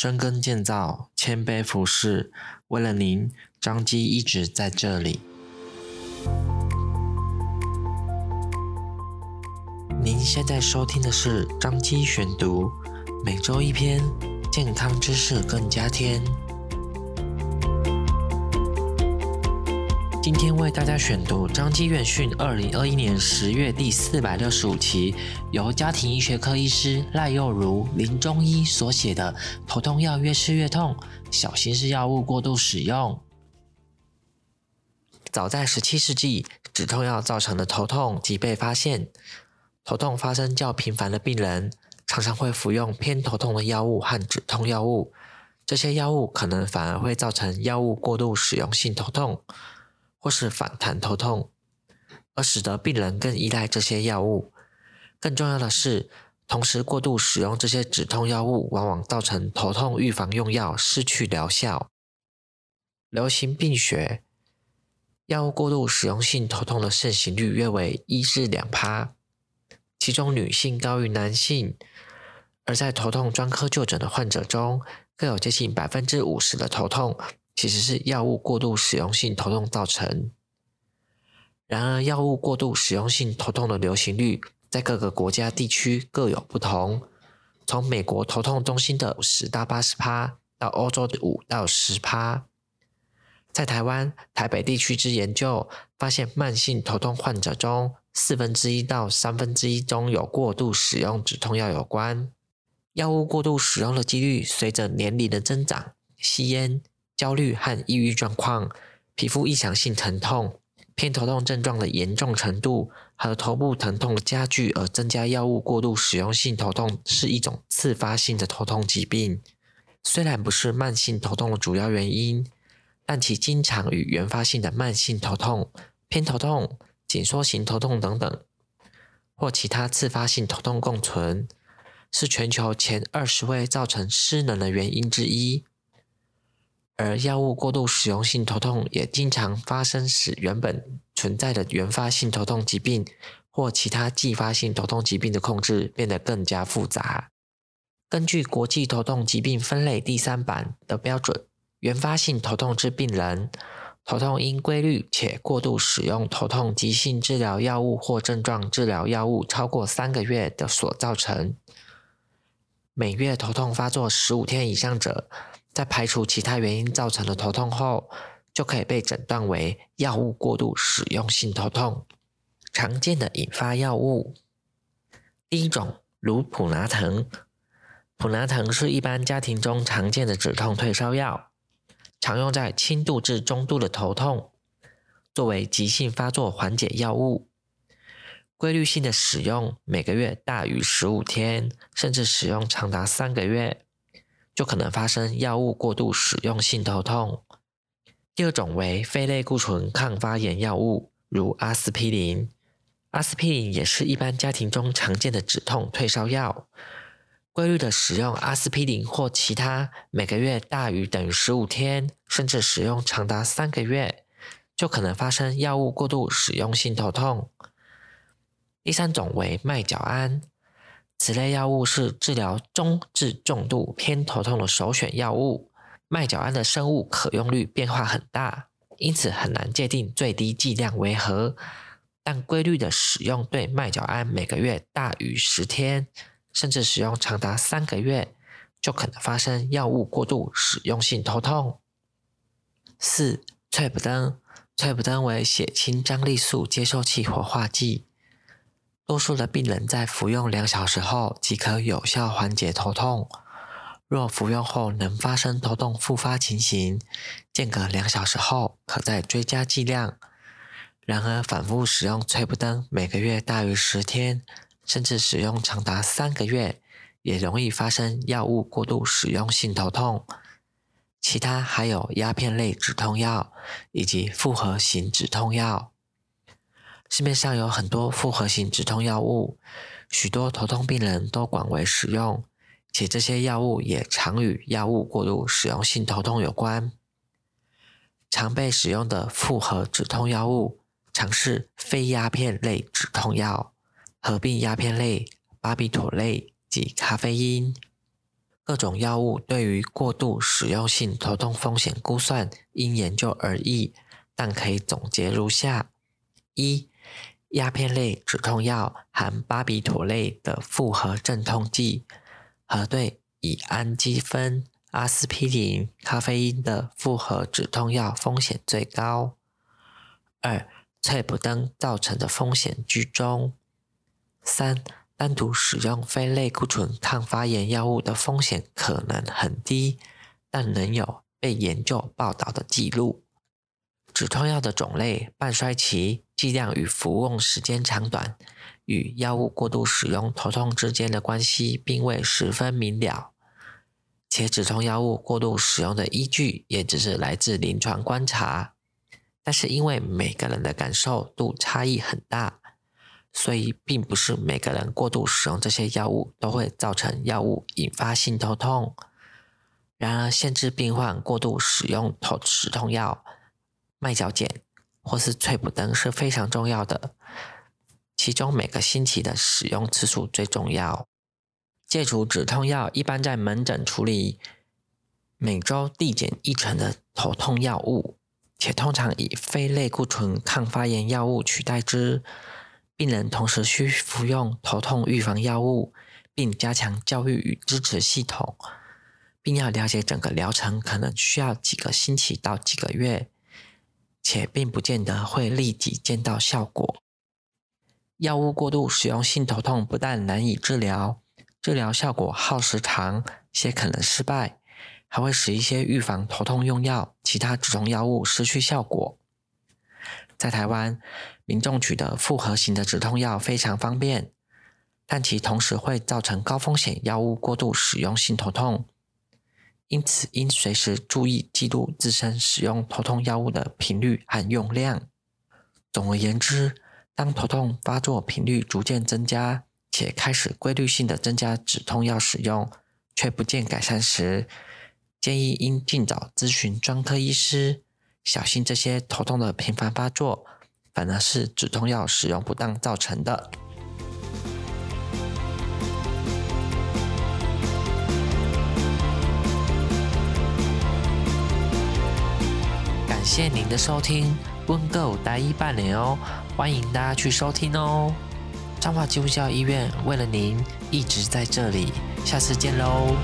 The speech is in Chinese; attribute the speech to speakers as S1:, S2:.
S1: 深耕建造，谦卑服侍，为了您，张基一直在这里。您现在收听的是张基选读，每周一篇健康知识更加添。今天为大家选读张基院讯二零二一年十月第四百六十五期，由家庭医学科医师赖又如林中医所写的《头痛药越吃越痛，小心是药物过度使用》。早在十七世纪，止痛药造成的头痛即被发现。头痛发生较频繁的病人，常常会服用偏头痛的药物和止痛药物。这些药物可能反而会造成药物过度使用性头痛。或是反弹头痛，而使得病人更依赖这些药物。更重要的是，同时过度使用这些止痛药物，往往造成头痛预防用药失去疗效。流行病学，药物过度使用性头痛的盛行率约为一至两趴，其中女性高于男性。而在头痛专科就诊的患者中，更有接近百分之五十的头痛。其实是药物过度使用性头痛造成。然而，药物过度使用性头痛的流行率在各个国家地区各有不同。从美国头痛中心的十到八十趴，到欧洲的五到十趴。在台湾台北地区之研究发现，慢性头痛患者中四分之一到三分之一中有过度使用止痛药有关。药物过度使用的几率随着年龄的增长、吸烟。焦虑和抑郁状况、皮肤异常性疼痛、偏头痛症状的严重程度和头部疼痛的加剧而增加。药物过度使用性头痛是一种次发性的头痛疾病，虽然不是慢性头痛的主要原因，但其经常与原发性的慢性头痛、偏头痛、紧缩型头痛等等，或其他次发性头痛共存，是全球前二十位造成失能的原因之一。而药物过度使用性头痛也经常发生，使原本存在的原发性头痛疾病或其他继发性头痛疾病的控制变得更加复杂。根据国际头痛疾病分类第三版的标准，原发性头痛之病人，头痛因规律且过度使用头痛急性治疗药物或症状治疗药物超过三个月的所造成，每月头痛发作十五天以上者。在排除其他原因造成的头痛后，就可以被诊断为药物过度使用性头痛。常见的引发药物，第一种，如普拿疼。普拿疼是一般家庭中常见的止痛退烧药，常用在轻度至中度的头痛，作为急性发作缓解药物。规律性的使用，每个月大于十五天，甚至使用长达三个月。就可能发生药物过度使用性头痛。第二种为非类固醇抗发炎药物，如阿司匹林。阿司匹林也是一般家庭中常见的止痛退烧药。规律的使用阿司匹林或其他，每个月大于等于十五天，甚至使用长达三个月，就可能发生药物过度使用性头痛。第三种为麦角胺。此类药物是治疗中至重度偏头痛的首选药物。麦角胺的生物可用率变化很大，因此很难界定最低剂量为何。但规律的使用对麦角胺每个月大于十天，甚至使用长达三个月，就可能发生药物过度使用性头痛。四、翠普登，翠普登为血清张力素接受器活化剂。多数的病人在服用两小时后即可有效缓解头痛。若服用后能发生头痛复发情形，间隔两小时后可再追加剂量。然而，反复使用催布登每个月大于十天，甚至使用长达三个月，也容易发生药物过度使用性头痛。其他还有鸦片类止痛药以及复合型止痛药。市面上有很多复合型止痛药物，许多头痛病人都广为使用，且这些药物也常与药物过度使用性头痛有关。常被使用的复合止痛药物，常是非鸦片类止痛药，合并鸦片类、巴比妥类及咖啡因。各种药物对于过度使用性头痛风险估算因研究而异，但可以总结如下：一、鸦片类止痛药含巴比妥类的复合镇痛剂，核对乙氨基酚、阿司匹林、咖啡因的复合止痛药风险最高；二、脆普登造成的风险居中；三、单独使用非类固醇抗发炎药物的风险可能很低，但仍有被研究报道的记录。止痛药的种类、半衰期、剂量与服用时间长短，与药物过度使用头痛之间的关系并未十分明了，且止痛药物过度使用的依据也只是来自临床观察。但是因为每个人的感受度差异很大。所以，并不是每个人过度使用这些药物都会造成药物引发性头痛。然而，限制病患过度使用头止痛药、麦角碱或是翠普登是非常重要的。其中，每个星期的使用次数最重要。戒除止痛药一般在门诊处理每周递减一成的头痛药物，且通常以非类固醇抗发炎药物取代之。病人同时需服用头痛预防药物，并加强教育与支持系统，并要了解整个疗程可能需要几个星期到几个月，且并不见得会立即见到效果。药物过度使用性头痛不但难以治疗，治疗效果耗时长，且可能失败，还会使一些预防头痛用药、其他止痛药物失去效果。在台湾，民众取得复合型的止痛药非常方便，但其同时会造成高风险药物过度使用性头痛，因此应随时注意记录自身使用头痛药物的频率和用量。总而言之，当头痛发作频率逐渐增加，且开始规律性的增加止痛药使用，却不见改善时，建议应尽早咨询专科医师。小心这些头痛的频繁发作，反而是止痛药使用不当造成的。谢您的收听，温哥待一半年哦，欢迎大家去收听哦。彰化基督教医院为了您一直在这里，下次见喽。